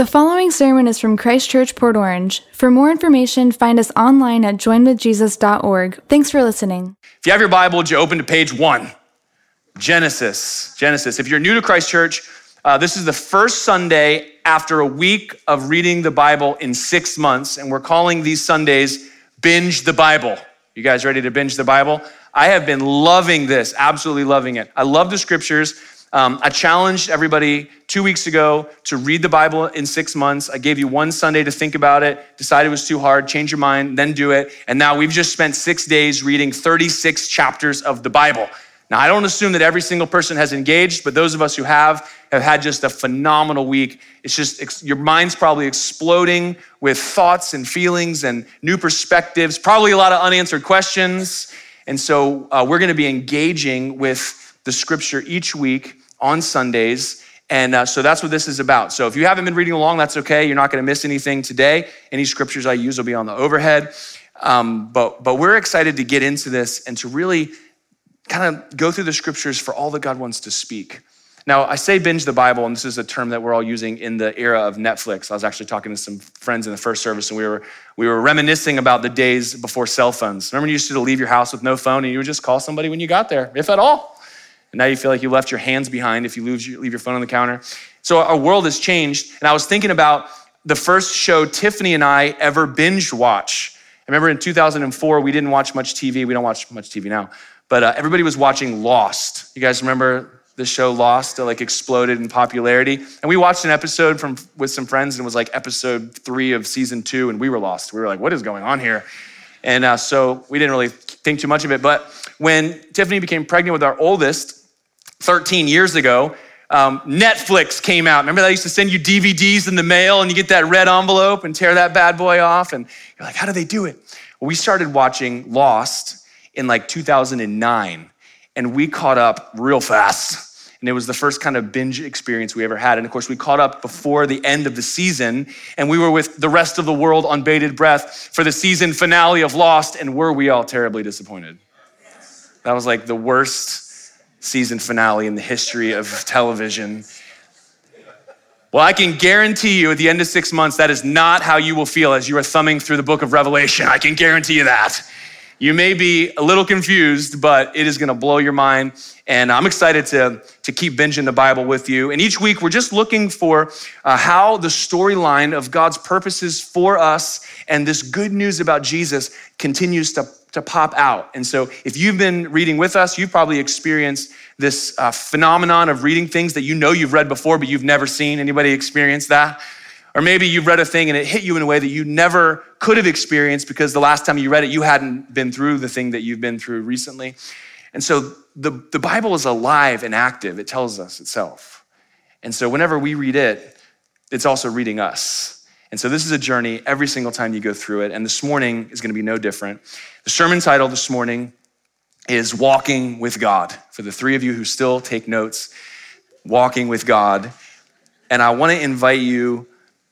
The following sermon is from Christ Church, Port Orange. For more information, find us online at joinedwithjesus.org. Thanks for listening. If you have your Bible, would you open to page one? Genesis. Genesis. If you're new to Christ Church, uh, this is the first Sunday after a week of reading the Bible in six months, and we're calling these Sundays Binge the Bible. You guys ready to binge the Bible? I have been loving this, absolutely loving it. I love the scriptures. Um, I challenged everybody two weeks ago to read the Bible in six months. I gave you one Sunday to think about it, decided it was too hard, change your mind, then do it. And now we've just spent six days reading 36 chapters of the Bible. Now, I don't assume that every single person has engaged, but those of us who have have had just a phenomenal week. It's just, your mind's probably exploding with thoughts and feelings and new perspectives, probably a lot of unanswered questions. And so uh, we're going to be engaging with the scripture each week on Sundays. And uh, so that's what this is about. So if you haven't been reading along, that's okay. You're not going to miss anything today. Any scriptures I use will be on the overhead. Um, but, but we're excited to get into this and to really kind of go through the scriptures for all that God wants to speak. Now, I say binge the Bible, and this is a term that we're all using in the era of Netflix. I was actually talking to some friends in the first service, and we were, we were reminiscing about the days before cell phones. Remember, you used to leave your house with no phone, and you would just call somebody when you got there, if at all. And now you feel like you left your hands behind if you leave your, leave your phone on the counter. So our world has changed. And I was thinking about the first show Tiffany and I ever binge watch. I remember in 2004, we didn't watch much TV. We don't watch much TV now. But uh, everybody was watching Lost. You guys remember the show Lost? It like exploded in popularity. And we watched an episode from with some friends, and it was like episode three of season two, and we were lost. We were like, what is going on here? And uh, so we didn't really think too much of it. But when Tiffany became pregnant with our oldest, 13 years ago, um, Netflix came out. Remember, they used to send you DVDs in the mail and you get that red envelope and tear that bad boy off. And you're like, how do they do it? Well, we started watching Lost in like 2009 and we caught up real fast. And it was the first kind of binge experience we ever had. And of course, we caught up before the end of the season, and we were with the rest of the world on bated breath for the season finale of Lost, and were we all terribly disappointed? That was like the worst season finale in the history of television. Well, I can guarantee you at the end of six months, that is not how you will feel as you are thumbing through the book of Revelation. I can guarantee you that. You may be a little confused, but it is going to blow your mind. And I'm excited to, to keep binging the Bible with you. And each week, we're just looking for uh, how the storyline of God's purposes for us and this good news about Jesus continues to to pop out. And so, if you've been reading with us, you've probably experienced this uh, phenomenon of reading things that you know you've read before, but you've never seen. Anybody experienced that? Or maybe you've read a thing and it hit you in a way that you never could have experienced because the last time you read it, you hadn't been through the thing that you've been through recently. And so, the, the Bible is alive and active, it tells us itself. And so, whenever we read it, it's also reading us. And so this is a journey every single time you go through it. And this morning is going to be no different. The sermon title this morning is Walking with God. For the three of you who still take notes, Walking with God. And I want to invite you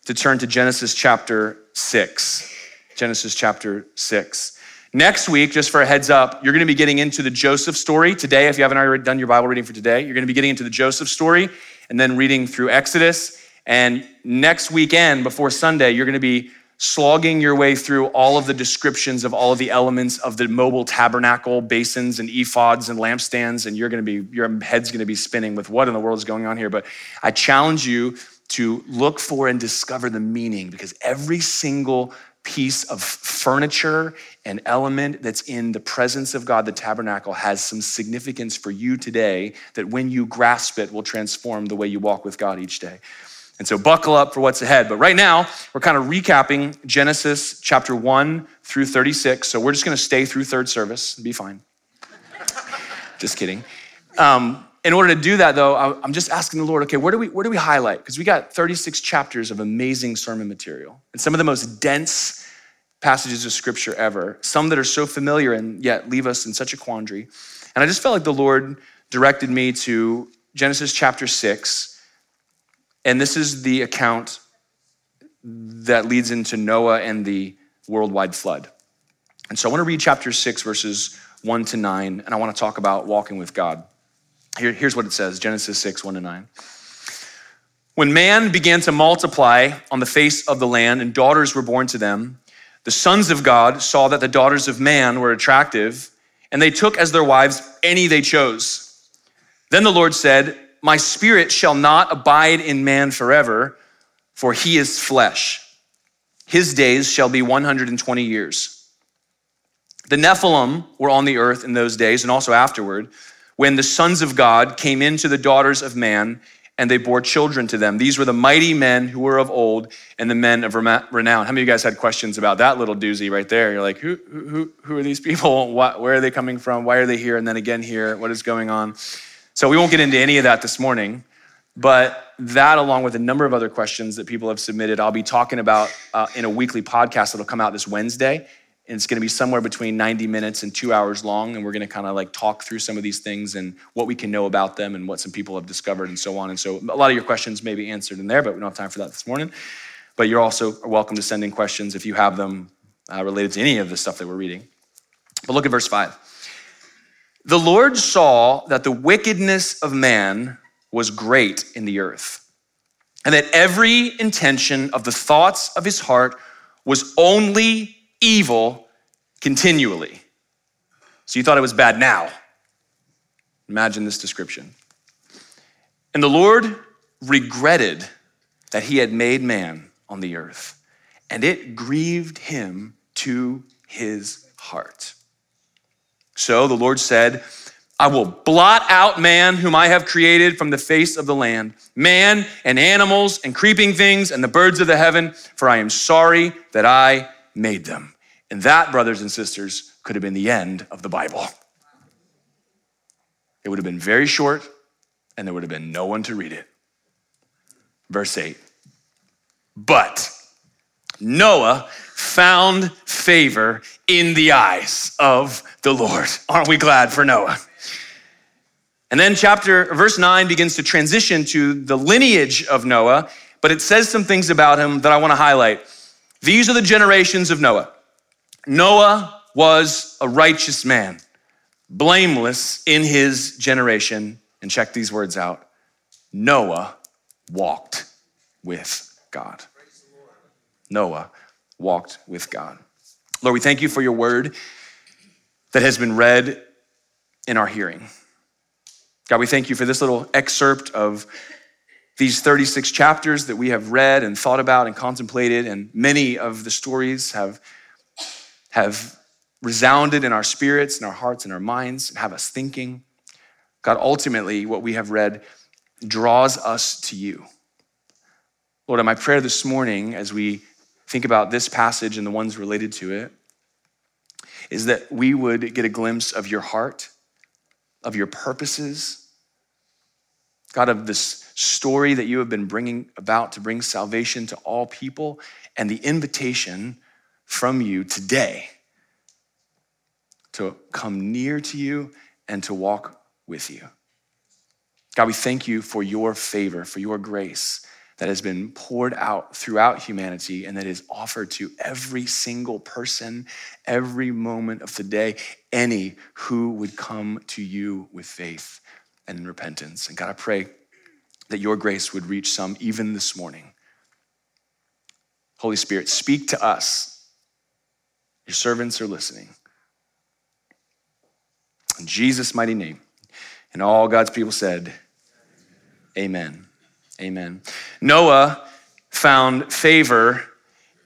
to turn to Genesis chapter 6. Genesis chapter 6. Next week, just for a heads up, you're going to be getting into the Joseph story today. If you haven't already done your Bible reading for today, you're going to be getting into the Joseph story and then reading through Exodus and next weekend, before Sunday, you're going to be slogging your way through all of the descriptions of all of the elements of the mobile tabernacle, basins and ephods and lampstands, and you're going to be, your head's going to be spinning with what in the world is going on here. But I challenge you to look for and discover the meaning because every single piece of furniture and element that's in the presence of God, the tabernacle, has some significance for you today that when you grasp it will transform the way you walk with God each day. And so buckle up for what's ahead. But right now, we're kind of recapping Genesis chapter 1 through 36. So we're just going to stay through third service and be fine. just kidding. Um, in order to do that, though, I'm just asking the Lord, okay, where do we, where do we highlight? Because we got 36 chapters of amazing sermon material and some of the most dense passages of scripture ever, some that are so familiar and yet leave us in such a quandary. And I just felt like the Lord directed me to Genesis chapter 6 and this is the account that leads into Noah and the worldwide flood. And so I want to read chapter 6, verses 1 to 9, and I want to talk about walking with God. Here, here's what it says Genesis 6, 1 to 9. When man began to multiply on the face of the land and daughters were born to them, the sons of God saw that the daughters of man were attractive, and they took as their wives any they chose. Then the Lord said, My spirit shall not abide in man forever, for he is flesh. His days shall be 120 years. The Nephilim were on the earth in those days and also afterward, when the sons of God came into the daughters of man and they bore children to them. These were the mighty men who were of old and the men of renown. How many of you guys had questions about that little doozy right there? You're like, who, who, who are these people? What, where are they coming from? Why are they here? And then again here, what is going on? So we won't get into any of that this morning, but that, along with a number of other questions that people have submitted, I'll be talking about uh, in a weekly podcast that'll come out this Wednesday and it's going to be somewhere between 90 minutes and two hours long and we're going to kind of like talk through some of these things and what we can know about them and what some people have discovered and so on. And so a lot of your questions may be answered in there but we don't have time for that this morning. But you're also welcome to send in questions if you have them uh, related to any of the stuff that we're reading. But look at verse 5 the lord saw that the wickedness of man was great in the earth and that every intention of the thoughts of his heart was only evil continually. So you thought it was bad now. Imagine this description. And the Lord regretted that he had made man on the earth, and it grieved him to his heart. So the Lord said, I will blot out man whom I have created from the face of the land, man and animals and creeping things and the birds of the heaven, for I am sorry that I made them. And that, brothers and sisters, could have been the end of the Bible. It would have been very short, and there would have been no one to read it. Verse 8. But Noah found favor in the eyes of the Lord. Aren't we glad for Noah? And then chapter verse 9 begins to transition to the lineage of Noah, but it says some things about him that I want to highlight. These are the generations of Noah. Noah was a righteous man, blameless in his generation. And check these words out Noah walked with God. Noah walked with God. Lord, we thank you for your word that has been read in our hearing. God, we thank you for this little excerpt of these 36 chapters that we have read and thought about and contemplated, and many of the stories have, have resounded in our spirits and our hearts and our minds and have us thinking. God, ultimately, what we have read draws us to you. Lord, in my prayer this morning as we think about this passage and the ones related to it is that we would get a glimpse of your heart, of your purposes, God, of this story that you have been bringing about to bring salvation to all people and the invitation from you today to come near to you and to walk with you. God, we thank you for your favor, for your grace that has been poured out throughout humanity and that is offered to every single person, every moment of the day, any who would come to you with faith and repentance. And God, I pray that your grace would reach some even this morning. Holy Spirit, speak to us. Your servants are listening. In Jesus' mighty name. And all God's people said, Amen. Amen. Noah found favor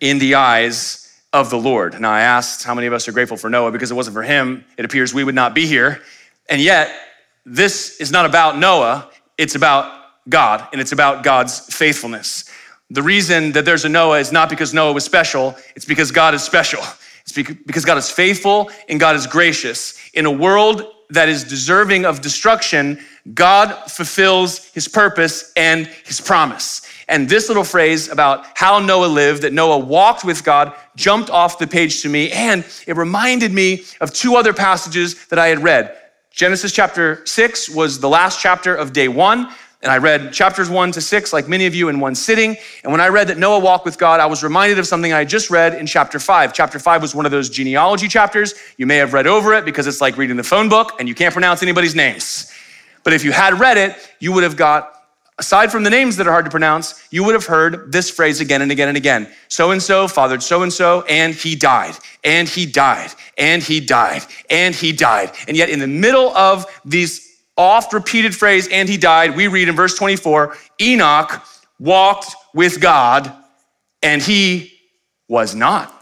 in the eyes of the Lord. Now, I asked how many of us are grateful for Noah because it wasn't for him, it appears we would not be here. And yet, this is not about Noah, it's about God, and it's about God's faithfulness. The reason that there's a Noah is not because Noah was special, it's because God is special. It's because God is faithful and God is gracious. In a world that is deserving of destruction, God fulfills his purpose and his promise. And this little phrase about how Noah lived, that Noah walked with God, jumped off the page to me, and it reminded me of two other passages that I had read. Genesis chapter 6 was the last chapter of day one. And I read chapters one to six, like many of you, in one sitting. And when I read that Noah walked with God, I was reminded of something I had just read in chapter five. Chapter five was one of those genealogy chapters. You may have read over it because it's like reading the phone book and you can't pronounce anybody's names. But if you had read it, you would have got aside from the names that are hard to pronounce, you would have heard this phrase again and again and again. So and so fathered so and so, and he died, and he died, and he died, and he died. And yet, in the middle of these oft repeated phrase, and he died, we read in verse 24 Enoch walked with God, and he was not,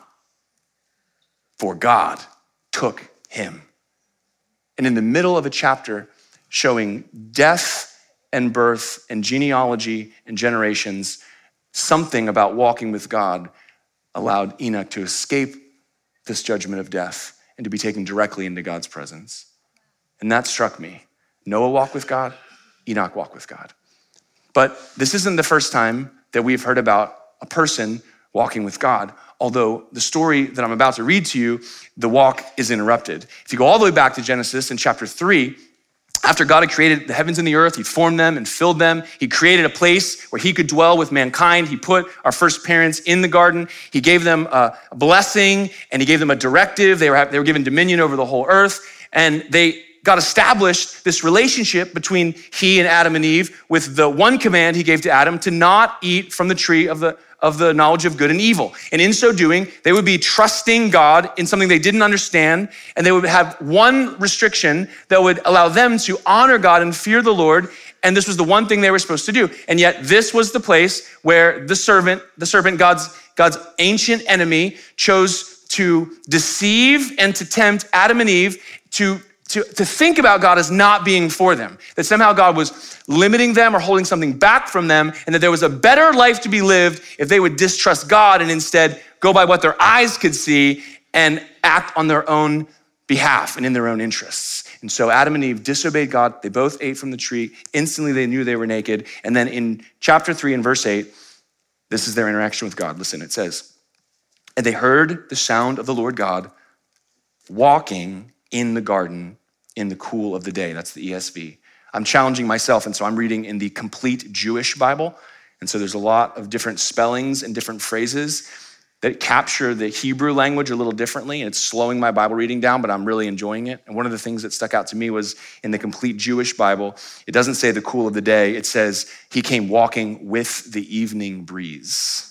for God took him. And in the middle of a chapter showing death and birth and genealogy and generations, something about walking with God allowed Enoch to escape this judgment of death and to be taken directly into God's presence. And that struck me. Noah walked with God, Enoch walked with God. But this isn't the first time that we've heard about a person walking with God. Although the story that I'm about to read to you, the walk is interrupted. If you go all the way back to Genesis in chapter 3, after God had created the heavens and the earth, He formed them and filled them. He created a place where He could dwell with mankind. He put our first parents in the garden. He gave them a blessing and He gave them a directive. They were, they were given dominion over the whole earth. And they God established this relationship between He and Adam and Eve with the one command He gave to Adam to not eat from the tree of the of the knowledge of good and evil. And in so doing, they would be trusting God in something they didn't understand, and they would have one restriction that would allow them to honor God and fear the Lord. And this was the one thing they were supposed to do. And yet, this was the place where the servant, the serpent, God's, God's ancient enemy, chose to deceive and to tempt Adam and Eve to to, to think about God as not being for them, that somehow God was limiting them or holding something back from them, and that there was a better life to be lived if they would distrust God and instead go by what their eyes could see and act on their own behalf and in their own interests. And so Adam and Eve disobeyed God. They both ate from the tree. Instantly, they knew they were naked. And then in chapter 3 and verse 8, this is their interaction with God. Listen, it says, And they heard the sound of the Lord God walking in the garden in the cool of the day. That's the ESV. I'm challenging myself, and so I'm reading in the complete Jewish Bible. And so there's a lot of different spellings and different phrases that capture the Hebrew language a little differently. And it's slowing my Bible reading down, but I'm really enjoying it. And one of the things that stuck out to me was in the complete Jewish Bible, it doesn't say the cool of the day, it says he came walking with the evening breeze.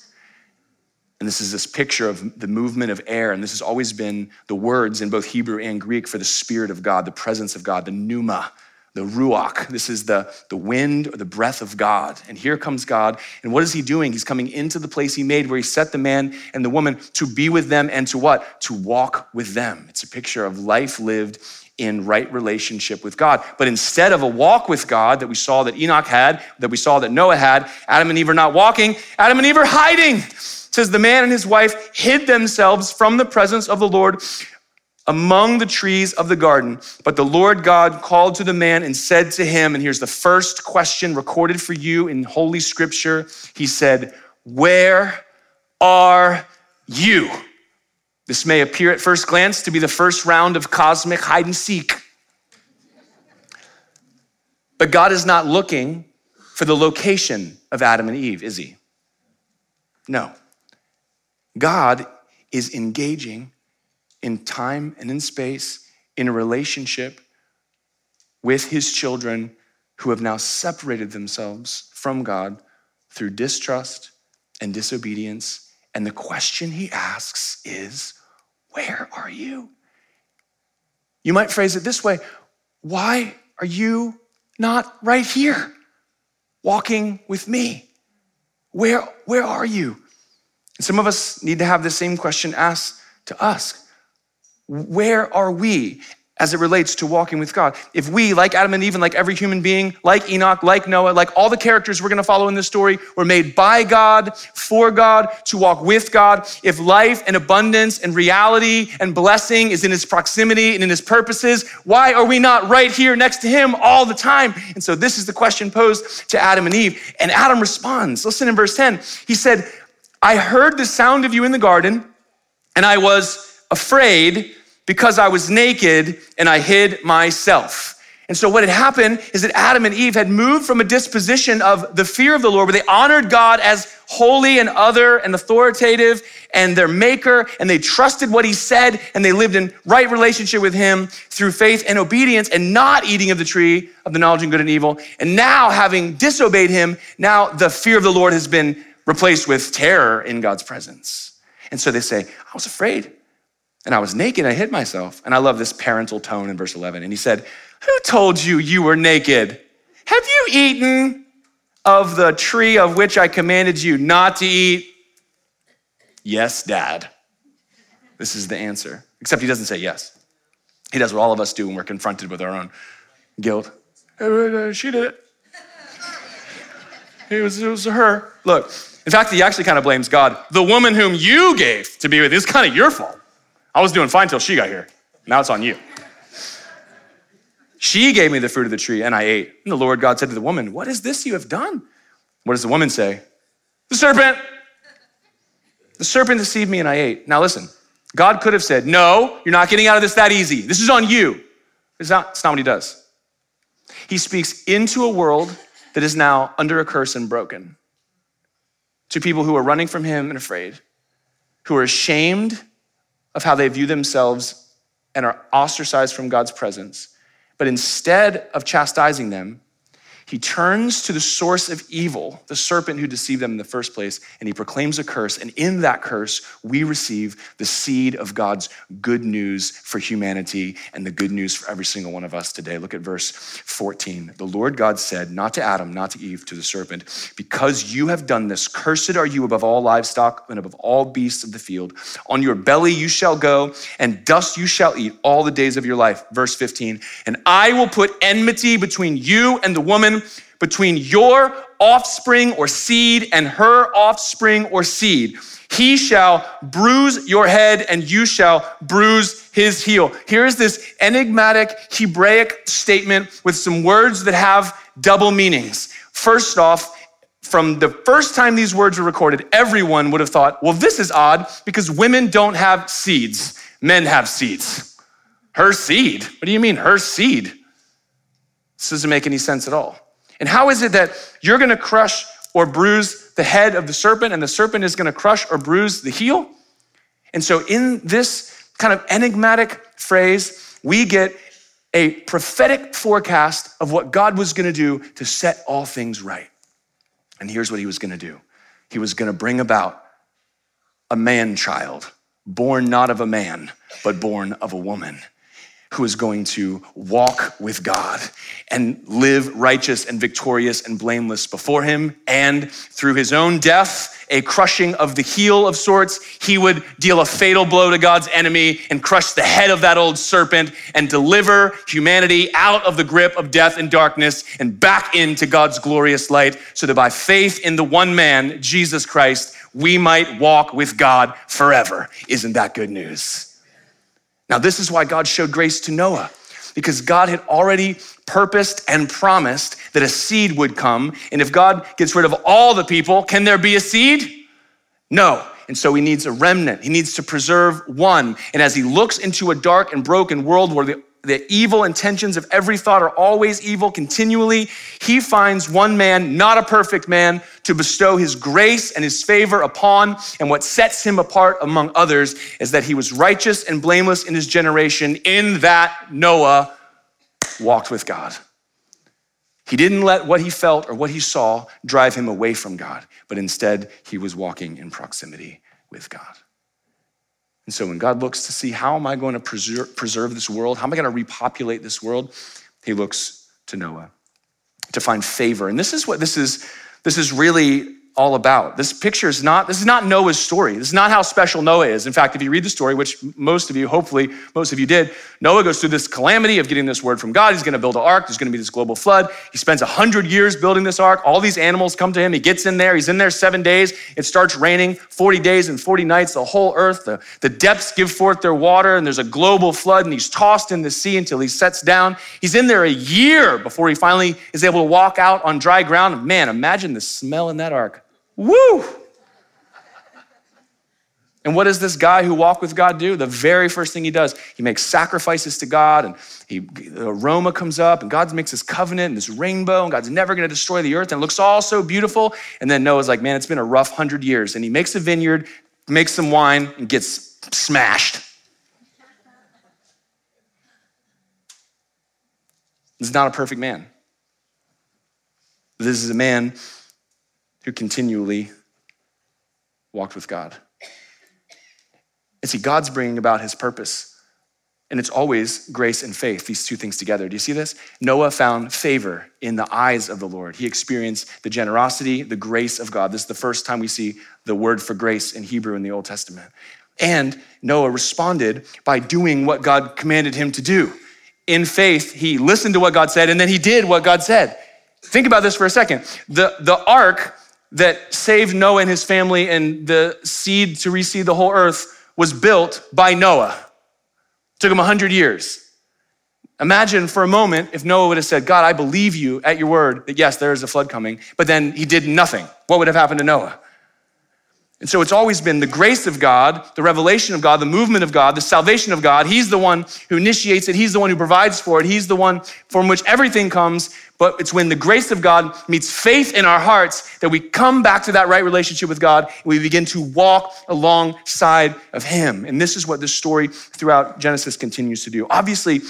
And this is this picture of the movement of air. And this has always been the words in both Hebrew and Greek for the Spirit of God, the presence of God, the pneuma, the ruach. This is the, the wind or the breath of God. And here comes God. And what is he doing? He's coming into the place he made where he set the man and the woman to be with them and to what? To walk with them. It's a picture of life lived in right relationship with God. But instead of a walk with God that we saw that Enoch had, that we saw that Noah had, Adam and Eve are not walking, Adam and Eve are hiding says the man and his wife hid themselves from the presence of the Lord among the trees of the garden. But the Lord God called to the man and said to him, and here's the first question recorded for you in Holy Scripture. He said, Where are you? This may appear at first glance to be the first round of cosmic hide and seek. But God is not looking for the location of Adam and Eve, is he? No. God is engaging in time and in space in a relationship with his children who have now separated themselves from God through distrust and disobedience. And the question he asks is, Where are you? You might phrase it this way Why are you not right here walking with me? Where, where are you? And some of us need to have the same question asked to us. Where are we as it relates to walking with God? If we, like Adam and Eve, and like every human being, like Enoch, like Noah, like all the characters we're gonna follow in this story, were made by God, for God, to walk with God, if life and abundance and reality and blessing is in his proximity and in his purposes, why are we not right here next to him all the time? And so this is the question posed to Adam and Eve. And Adam responds. Listen in verse 10. He said, I heard the sound of you in the garden, and I was afraid because I was naked and I hid myself. And so, what had happened is that Adam and Eve had moved from a disposition of the fear of the Lord, where they honored God as holy and other and authoritative and their maker, and they trusted what he said, and they lived in right relationship with him through faith and obedience, and not eating of the tree of the knowledge of good and evil. And now, having disobeyed him, now the fear of the Lord has been replaced with terror in God's presence. And so they say, I was afraid, and I was naked, I hid myself. And I love this parental tone in verse 11. And he said, Who told you you were naked? Have you eaten of the tree of which I commanded you not to eat? Yes, Dad. This is the answer. Except he doesn't say yes. He does what all of us do when we're confronted with our own guilt. She did it. It was, it was her. Look, in fact, he actually kind of blames God. The woman whom you gave to be with is kind of your fault. I was doing fine till she got here. Now it's on you. She gave me the fruit of the tree and I ate. And the Lord God said to the woman, What is this you have done? What does the woman say? The serpent. The serpent deceived me and I ate. Now listen, God could have said, No, you're not getting out of this that easy. This is on you. It's not, it's not what he does. He speaks into a world that is now under a curse and broken. To people who are running from him and afraid, who are ashamed of how they view themselves and are ostracized from God's presence. But instead of chastising them, he turns to the source of evil, the serpent who deceived them in the first place, and he proclaims a curse. And in that curse, we receive the seed of God's good news for humanity and the good news for every single one of us today. Look at verse 14. The Lord God said, not to Adam, not to Eve, to the serpent, because you have done this, cursed are you above all livestock and above all beasts of the field. On your belly you shall go, and dust you shall eat all the days of your life. Verse 15. And I will put enmity between you and the between your offspring or seed and her offspring or seed. He shall bruise your head and you shall bruise his heel. Here's this enigmatic Hebraic statement with some words that have double meanings. First off, from the first time these words were recorded, everyone would have thought, well, this is odd because women don't have seeds, men have seeds. Her seed? What do you mean, her seed? This doesn't make any sense at all. And how is it that you're going to crush or bruise the head of the serpent and the serpent is going to crush or bruise the heel? And so, in this kind of enigmatic phrase, we get a prophetic forecast of what God was going to do to set all things right. And here's what he was going to do He was going to bring about a man child, born not of a man, but born of a woman who is going to walk with God and live righteous and victorious and blameless before him. And through his own death, a crushing of the heel of sorts, he would deal a fatal blow to God's enemy and crush the head of that old serpent and deliver humanity out of the grip of death and darkness and back into God's glorious light so that by faith in the one man, Jesus Christ, we might walk with God forever. Isn't that good news? Now, this is why God showed grace to Noah, because God had already purposed and promised that a seed would come. And if God gets rid of all the people, can there be a seed? No. And so he needs a remnant. He needs to preserve one. And as he looks into a dark and broken world where the the evil intentions of every thought are always evil continually, he finds one man, not a perfect man, to bestow his grace and his favor upon. And what sets him apart among others is that he was righteous and blameless in his generation, in that Noah walked with God. He didn't let what he felt or what he saw drive him away from God, but instead he was walking in proximity with God. And so when God looks to see how am I going to preserve, preserve this world? How am I going to repopulate this world? He looks to Noah to find favor. And this is what this is this is really all about. This picture is not, this is not Noah's story. This is not how special Noah is. In fact, if you read the story, which most of you, hopefully most of you did, Noah goes through this calamity of getting this word from God. He's going to build an ark. There's going to be this global flood. He spends 100 years building this ark. All these animals come to him. He gets in there. He's in there seven days. It starts raining 40 days and 40 nights. The whole earth, the, the depths give forth their water, and there's a global flood, and he's tossed in the sea until he sets down. He's in there a year before he finally is able to walk out on dry ground. Man, imagine the smell in that ark. Woo! And what does this guy who walked with God do? The very first thing he does, he makes sacrifices to God, and he, the aroma comes up, and God makes this covenant and this rainbow, and God's never going to destroy the earth, and it looks all so beautiful. And then Noah's like, man, it's been a rough hundred years, and he makes a vineyard makes some wine, and gets smashed. This is not a perfect man. This is a man who continually walked with God. And see, God's bringing about his purpose. And it's always grace and faith, these two things together. Do you see this? Noah found favor in the eyes of the Lord. He experienced the generosity, the grace of God. This is the first time we see the word for grace in Hebrew in the Old Testament. And Noah responded by doing what God commanded him to do. In faith, he listened to what God said and then he did what God said. Think about this for a second. The, the ark that saved Noah and his family and the seed to reseed the whole earth was built by Noah. It took him 100 years. Imagine for a moment if Noah would have said, God, I believe you at your word that yes, there is a flood coming, but then he did nothing. What would have happened to Noah? And so it's always been the grace of God, the revelation of God, the movement of God, the salvation of God. He's the one who initiates it, He's the one who provides for it, He's the one from which everything comes. But it's when the grace of God meets faith in our hearts that we come back to that right relationship with God and we begin to walk alongside of Him. And this is what this story throughout Genesis continues to do. Obviously,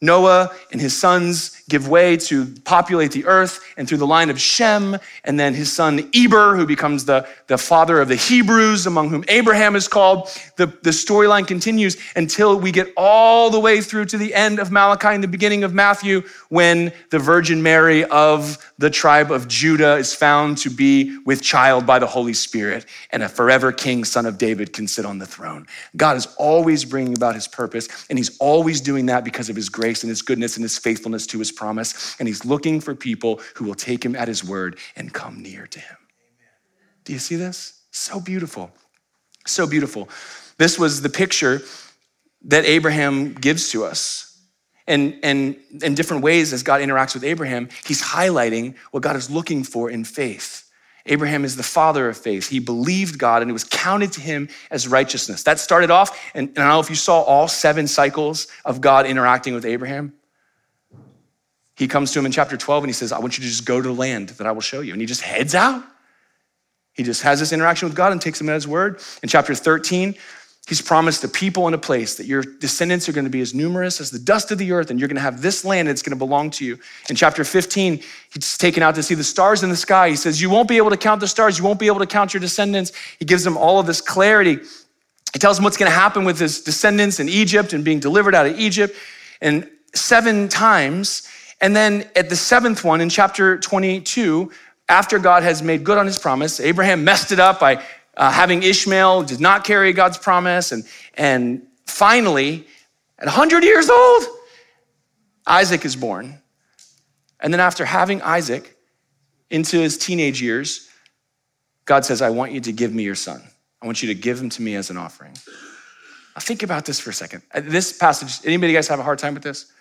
Noah and his sons give way to populate the earth, and through the line of Shem, and then his son Eber, who becomes the, the father of the Hebrews, among whom Abraham is called. The, the storyline continues until we get all the way through to the end of Malachi and the beginning of Matthew, when the Virgin Mary of the tribe of Judah is found to be with child by the Holy Spirit, and a forever king, son of David, can sit on the throne. God is always bringing about his purpose, and he's always doing that because of his grace and his goodness and his faithfulness to his promise. And he's looking for people who will take him at his word and come near to him. Do you see this? So beautiful. So beautiful. This was the picture that Abraham gives to us and, and in different ways, as God interacts with Abraham, he's highlighting what God is looking for in faith. Abraham is the father of faith. He believed God and it was counted to him as righteousness. That started off, and, and I don't know if you saw all seven cycles of God interacting with Abraham. He comes to him in chapter 12 and he says, I want you to just go to the land that I will show you. And he just heads out. He just has this interaction with God and takes him at his word. In chapter 13, He's promised a people and a place that your descendants are going to be as numerous as the dust of the earth, and you're going to have this land that's going to belong to you. In chapter 15, he's taken out to see the stars in the sky. He says, You won't be able to count the stars, you won't be able to count your descendants. He gives them all of this clarity. He tells them what's going to happen with his descendants in Egypt and being delivered out of Egypt. And seven times, and then at the seventh one in chapter 22, after God has made good on his promise, Abraham messed it up by uh, having Ishmael, did not carry God's promise. And, and finally, at 100 years old, Isaac is born. And then after having Isaac into his teenage years, God says, I want you to give me your son. I want you to give him to me as an offering. Now think about this for a second. Uh, this passage, anybody guys have a hard time with this?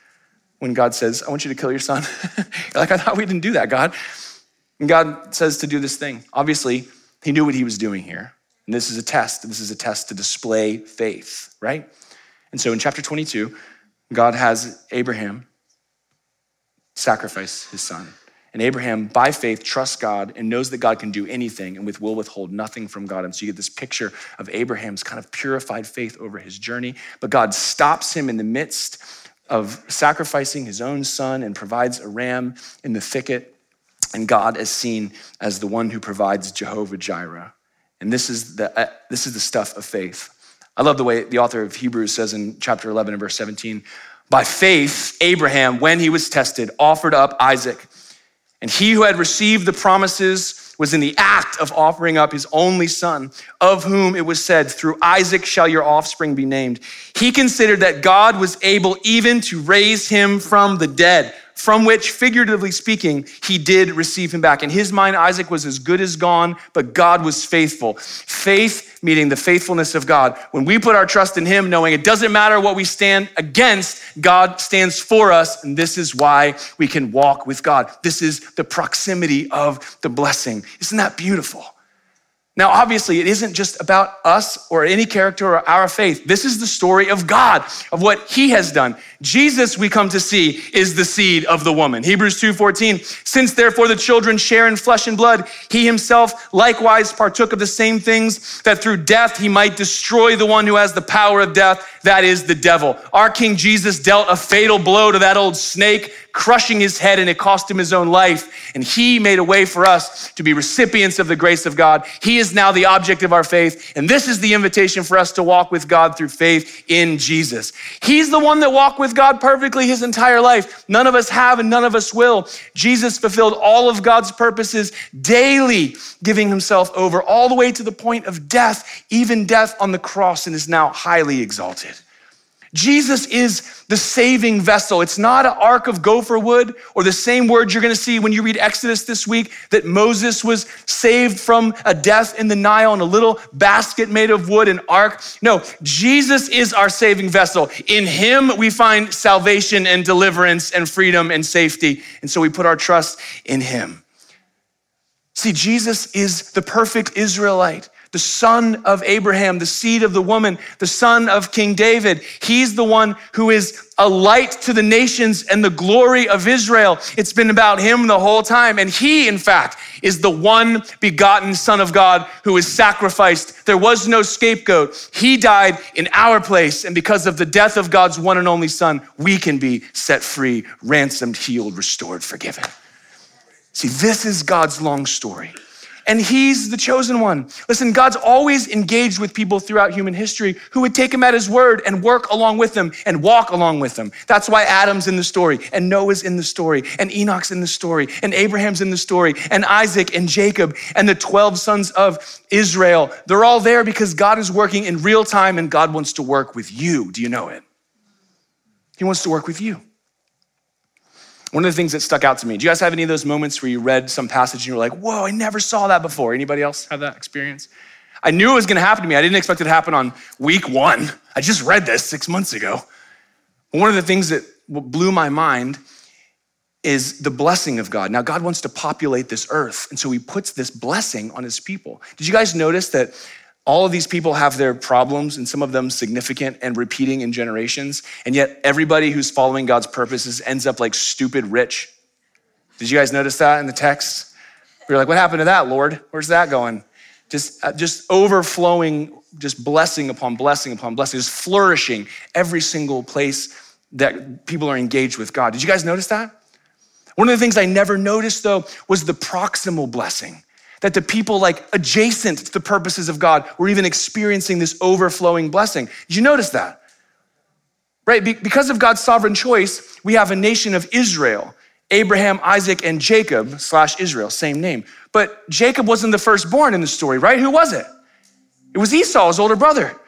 When God says, I want you to kill your son. like, I thought we didn't do that, God. And God says to do this thing. Obviously, he knew what he was doing here. And this is a test. This is a test to display faith, right? And so in chapter 22, God has Abraham sacrifice his son. And Abraham, by faith, trusts God and knows that God can do anything and with will withhold nothing from God. And so you get this picture of Abraham's kind of purified faith over his journey. But God stops him in the midst of sacrificing his own son and provides a ram in the thicket and God is seen as the one who provides Jehovah Jireh. And this is the, uh, this is the stuff of faith. I love the way the author of Hebrews says in chapter 11 and verse 17 By faith, Abraham, when he was tested, offered up Isaac. And he who had received the promises was in the act of offering up his only son, of whom it was said, Through Isaac shall your offspring be named. He considered that God was able even to raise him from the dead from which, figuratively speaking, he did receive him back. In his mind, Isaac was as good as gone, but God was faithful. Faith meaning the faithfulness of God. When we put our trust in him, knowing it doesn't matter what we stand against, God stands for us, and this is why we can walk with God. This is the proximity of the blessing. Isn't that beautiful? Now, obviously, it isn't just about us or any character or our faith. This is the story of God, of what he has done. Jesus, we come to see, is the seed of the woman. Hebrews 2:14, since therefore the children share in flesh and blood, he himself likewise partook of the same things that through death he might destroy the one who has the power of death, that is the devil. Our King Jesus dealt a fatal blow to that old snake, crushing his head, and it cost him his own life. And he made a way for us to be recipients of the grace of God. He is now the object of our faith. And this is the invitation for us to walk with God through faith in Jesus. He's the one that walked with God perfectly his entire life. None of us have and none of us will. Jesus fulfilled all of God's purposes daily, giving himself over all the way to the point of death, even death on the cross, and is now highly exalted. Jesus is the saving vessel. It's not an ark of gopher wood or the same word you're going to see when you read Exodus this week that Moses was saved from a death in the Nile in a little basket made of wood, an ark. No, Jesus is our saving vessel. In him we find salvation and deliverance and freedom and safety. And so we put our trust in him. See, Jesus is the perfect Israelite the son of Abraham, the seed of the woman, the son of King David. He's the one who is a light to the nations and the glory of Israel. It's been about him the whole time. And he, in fact, is the one begotten son of God who is sacrificed. There was no scapegoat. He died in our place. And because of the death of God's one and only son, we can be set free, ransomed, healed, restored, forgiven. See, this is God's long story and he's the chosen one. Listen, God's always engaged with people throughout human history who would take him at his word and work along with him and walk along with him. That's why Adam's in the story, and Noah's in the story, and Enoch's in the story, and Abraham's in the story, and Isaac and Jacob and the 12 sons of Israel. They're all there because God is working in real time and God wants to work with you. Do you know it? He wants to work with you. One of the things that stuck out to me, do you guys have any of those moments where you read some passage and you were like, whoa, I never saw that before? Anybody else have that experience? I knew it was gonna happen to me. I didn't expect it to happen on week one. I just read this six months ago. One of the things that blew my mind is the blessing of God. Now, God wants to populate this earth, and so He puts this blessing on His people. Did you guys notice that all of these people have their problems, and some of them significant and repeating in generations. And yet, everybody who's following God's purposes ends up like stupid rich. Did you guys notice that in the text? We are like, what happened to that, Lord? Where's that going? Just, uh, just overflowing, just blessing upon blessing upon blessing, just flourishing every single place that people are engaged with God. Did you guys notice that? One of the things I never noticed, though, was the proximal blessing that the people like adjacent to the purposes of God were even experiencing this overflowing blessing. Did you notice that? Right? Because of God's sovereign choice, we have a nation of Israel. Abraham, Isaac, and Jacob slash Israel, same name. But Jacob wasn't the firstborn in the story, right? Who was it? It was Esau, his older brother.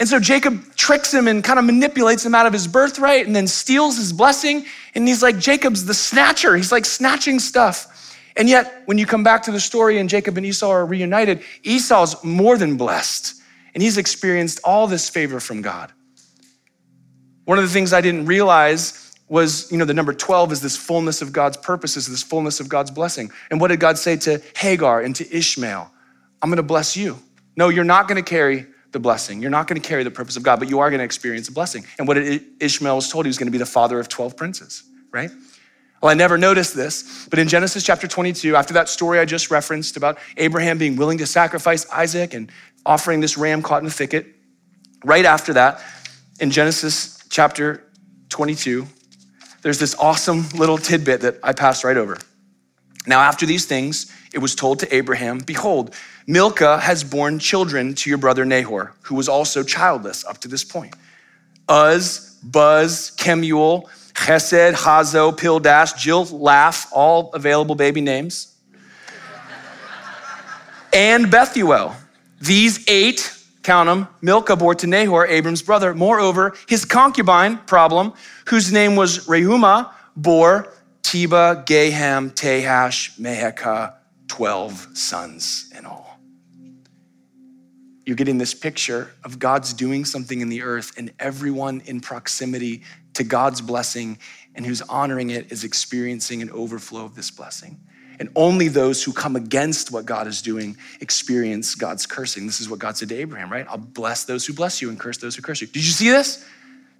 And so Jacob tricks him and kind of manipulates him out of his birthright and then steals his blessing. And he's like, Jacob's the snatcher. He's like snatching stuff. And yet, when you come back to the story and Jacob and Esau are reunited, Esau's more than blessed, and he's experienced all this favor from God. One of the things I didn't realize was, you know, the number 12 is this fullness of God's purposes, this fullness of God's blessing. And what did God say to Hagar and to Ishmael? I'm gonna bless you. No, you're not gonna carry the blessing. You're not gonna carry the purpose of God, but you are gonna experience a blessing. And what Ishmael was told? He was gonna be the father of 12 princes, right? Well, I never noticed this, but in Genesis chapter 22, after that story I just referenced about Abraham being willing to sacrifice Isaac and offering this ram caught in a thicket, right after that, in Genesis chapter 22, there's this awesome little tidbit that I passed right over. Now, after these things, it was told to Abraham, Behold, Milcah has borne children to your brother Nahor, who was also childless up to this point. Uz, Buz, Kemuel, Chesed, Hazo, Pildash, Jidlaph, all available baby names. and Bethuel. These eight, count them, Milcah bore to Nahor, Abram's brother. Moreover, his concubine, problem, whose name was Reumah, bore Tebah, Gaham, Tahash, Maacah, 12 sons in all. You're getting this picture of God's doing something in the earth, and everyone in proximity to God's blessing and who's honoring it is experiencing an overflow of this blessing. And only those who come against what God is doing experience God's cursing. This is what God said to Abraham, right? I'll bless those who bless you and curse those who curse you. Did you see this?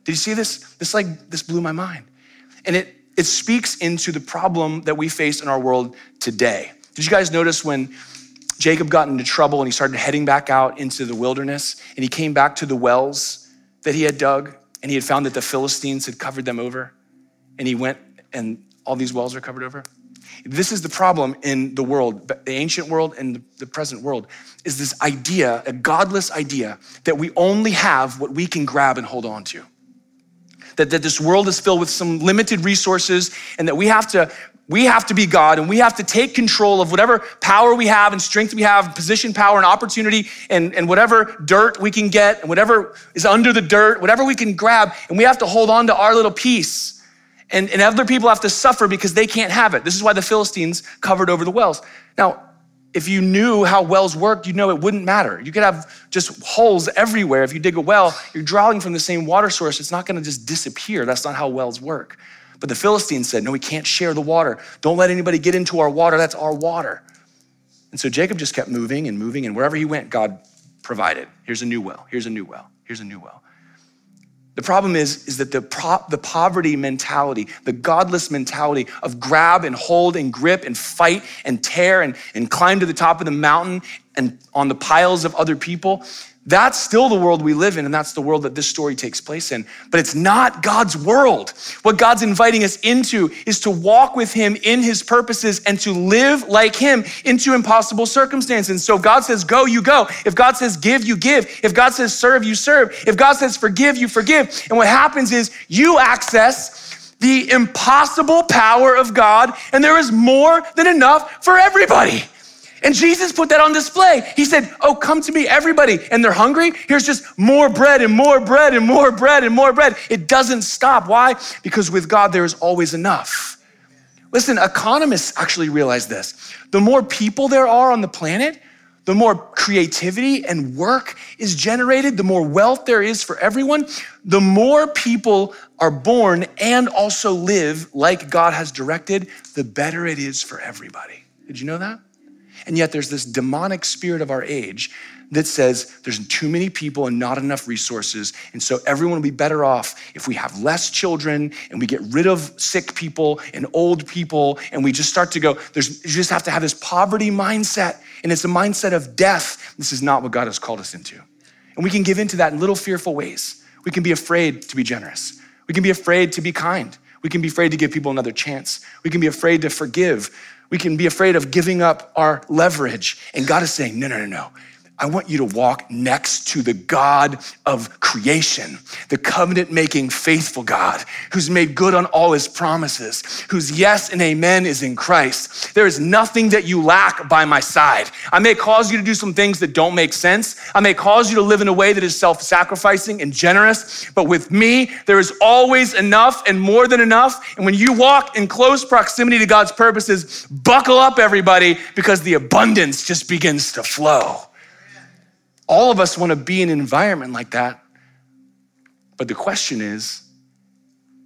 Did you see this? This like this blew my mind. And it it speaks into the problem that we face in our world today. Did you guys notice when Jacob got into trouble and he started heading back out into the wilderness and he came back to the wells that he had dug and he had found that the Philistines had covered them over and he went and all these wells are covered over? This is the problem in the world, the ancient world and the present world, is this idea, a godless idea, that we only have what we can grab and hold on to. That, that this world is filled with some limited resources and that we have to we have to be God and we have to take control of whatever power we have and strength we have, position, power, and opportunity, and, and whatever dirt we can get, and whatever is under the dirt, whatever we can grab, and we have to hold on to our little piece. And, and other people have to suffer because they can't have it. This is why the Philistines covered over the wells. Now, if you knew how wells worked, you'd know it wouldn't matter. You could have just holes everywhere. If you dig a well, you're drawing from the same water source. It's not going to just disappear. That's not how wells work. But the Philistines said, No, we can't share the water. Don't let anybody get into our water. That's our water. And so Jacob just kept moving and moving, and wherever he went, God provided. Here's a new well. Here's a new well. Here's a new well. The problem is, is that the, pro- the poverty mentality, the godless mentality of grab and hold and grip and fight and tear and, and climb to the top of the mountain and on the piles of other people, that's still the world we live in, and that's the world that this story takes place in. But it's not God's world. What God's inviting us into is to walk with Him in His purposes and to live like Him into impossible circumstances. And so God says go, you go. If God says give, you give. If God says serve, you serve. If God says forgive, you forgive. And what happens is you access the impossible power of God, and there is more than enough for everybody. And Jesus put that on display. He said, Oh, come to me, everybody. And they're hungry. Here's just more bread and more bread and more bread and more bread. It doesn't stop. Why? Because with God, there is always enough. Listen, economists actually realize this. The more people there are on the planet, the more creativity and work is generated, the more wealth there is for everyone, the more people are born and also live like God has directed, the better it is for everybody. Did you know that? And yet there's this demonic spirit of our age that says there's too many people and not enough resources. And so everyone will be better off if we have less children and we get rid of sick people and old people and we just start to go, there's, you just have to have this poverty mindset. And it's a mindset of death. This is not what God has called us into. And we can give into that in little fearful ways. We can be afraid to be generous. We can be afraid to be kind. We can be afraid to give people another chance. We can be afraid to forgive. We can be afraid of giving up our leverage. And God is saying, no, no, no, no. I want you to walk next to the God of creation, the covenant making, faithful God who's made good on all his promises, whose yes and amen is in Christ. There is nothing that you lack by my side. I may cause you to do some things that don't make sense. I may cause you to live in a way that is self sacrificing and generous, but with me, there is always enough and more than enough. And when you walk in close proximity to God's purposes, buckle up, everybody, because the abundance just begins to flow. All of us want to be in an environment like that. But the question is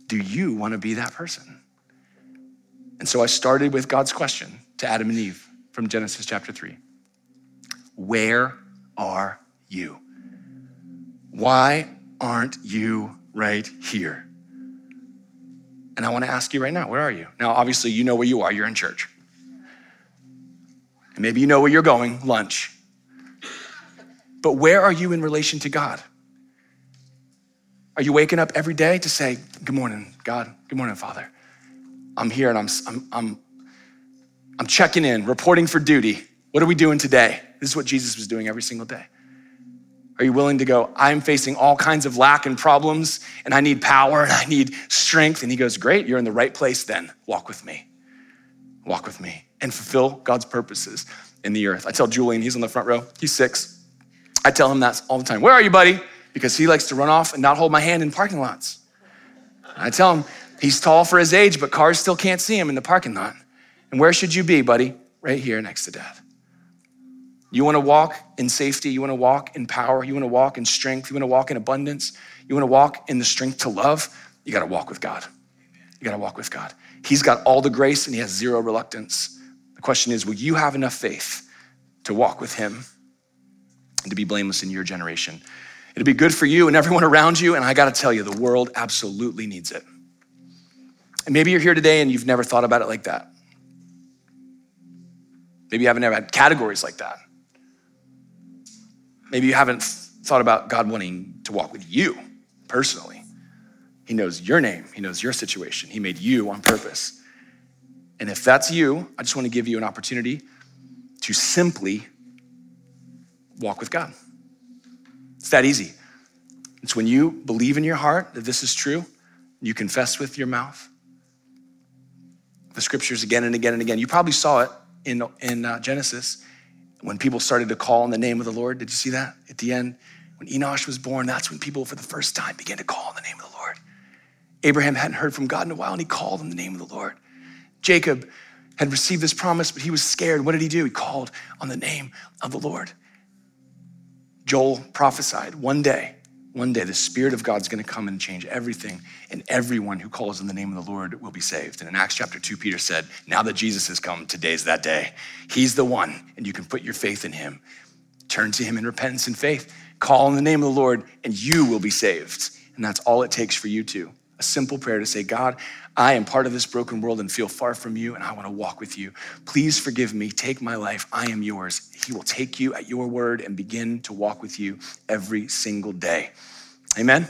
do you want to be that person? And so I started with God's question to Adam and Eve from Genesis chapter 3 Where are you? Why aren't you right here? And I want to ask you right now, where are you? Now, obviously, you know where you are. You're in church. And maybe you know where you're going, lunch. But where are you in relation to God? Are you waking up every day to say, Good morning, God? Good morning, Father. I'm here and I'm, I'm, I'm, I'm checking in, reporting for duty. What are we doing today? This is what Jesus was doing every single day. Are you willing to go, I'm facing all kinds of lack and problems, and I need power and I need strength? And he goes, Great, you're in the right place then. Walk with me. Walk with me and fulfill God's purposes in the earth. I tell Julian, he's on the front row, he's six. I tell him that all the time. Where are you, buddy? Because he likes to run off and not hold my hand in parking lots. I tell him he's tall for his age, but cars still can't see him in the parking lot. And where should you be, buddy? Right here next to dad. You want to walk in safety. You want to walk in power. You want to walk in strength. You want to walk in abundance. You want to walk in the strength to love. You got to walk with God. You got to walk with God. He's got all the grace and he has zero reluctance. The question is will you have enough faith to walk with Him to be blameless in your generation? It'll be good for you and everyone around you, and I gotta tell you, the world absolutely needs it. And maybe you're here today and you've never thought about it like that. Maybe you haven't ever had categories like that. Maybe you haven't thought about God wanting to walk with you personally. He knows your name, He knows your situation. He made you on purpose. And if that's you, I just want to give you an opportunity to simply walk with God. It's that easy. It's when you believe in your heart that this is true, you confess with your mouth. The scriptures again and again and again. You probably saw it in, in uh, Genesis when people started to call on the name of the Lord. Did you see that at the end? When Enosh was born, that's when people for the first time began to call on the name of the Lord. Abraham hadn't heard from God in a while and he called on the name of the Lord. Jacob had received this promise, but he was scared. What did he do? He called on the name of the Lord. Joel prophesied one day, one day, the Spirit of God's gonna come and change everything, and everyone who calls on the name of the Lord will be saved. And in Acts chapter 2, Peter said, Now that Jesus has come, today's that day. He's the one, and you can put your faith in him. Turn to him in repentance and faith, call on the name of the Lord, and you will be saved. And that's all it takes for you to. A simple prayer to say, God, I am part of this broken world and feel far from you, and I want to walk with you. Please forgive me. Take my life. I am yours. He will take you at your word and begin to walk with you every single day. Amen.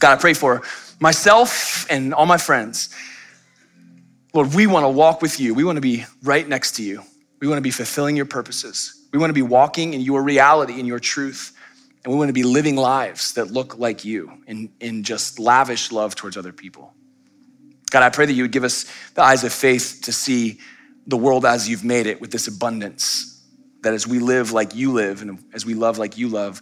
God, I pray for myself and all my friends. Lord, we want to walk with you. We want to be right next to you. We want to be fulfilling your purposes. We want to be walking in your reality, in your truth. And we want to be living lives that look like you in, in just lavish love towards other people. God, I pray that you would give us the eyes of faith to see the world as you've made it with this abundance. That as we live like you live and as we love like you love,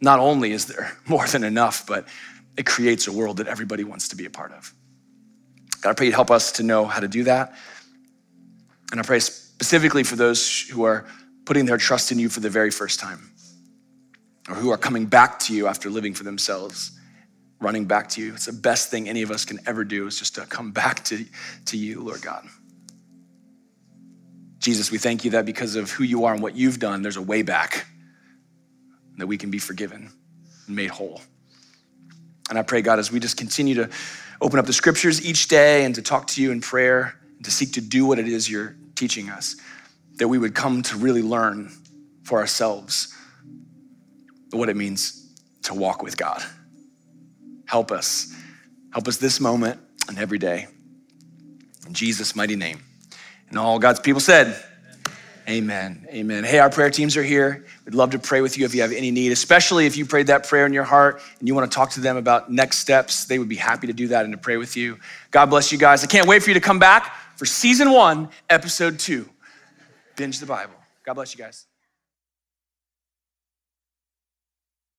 not only is there more than enough, but it creates a world that everybody wants to be a part of. God, I pray you'd help us to know how to do that. And I pray specifically for those who are putting their trust in you for the very first time, or who are coming back to you after living for themselves, running back to you. It's the best thing any of us can ever do is just to come back to, to you, Lord God. Jesus, we thank you that because of who you are and what you've done, there's a way back that we can be forgiven and made whole. And I pray, God, as we just continue to open up the scriptures each day and to talk to you in prayer, and to seek to do what it is you're teaching us, that we would come to really learn for ourselves what it means to walk with God. Help us. Help us this moment and every day. In Jesus' mighty name. And all God's people said, Amen. Amen. Hey, our prayer teams are here. We'd love to pray with you if you have any need, especially if you prayed that prayer in your heart and you want to talk to them about next steps. They would be happy to do that and to pray with you. God bless you guys. I can't wait for you to come back for season one, episode two. Binge the Bible. God bless you guys.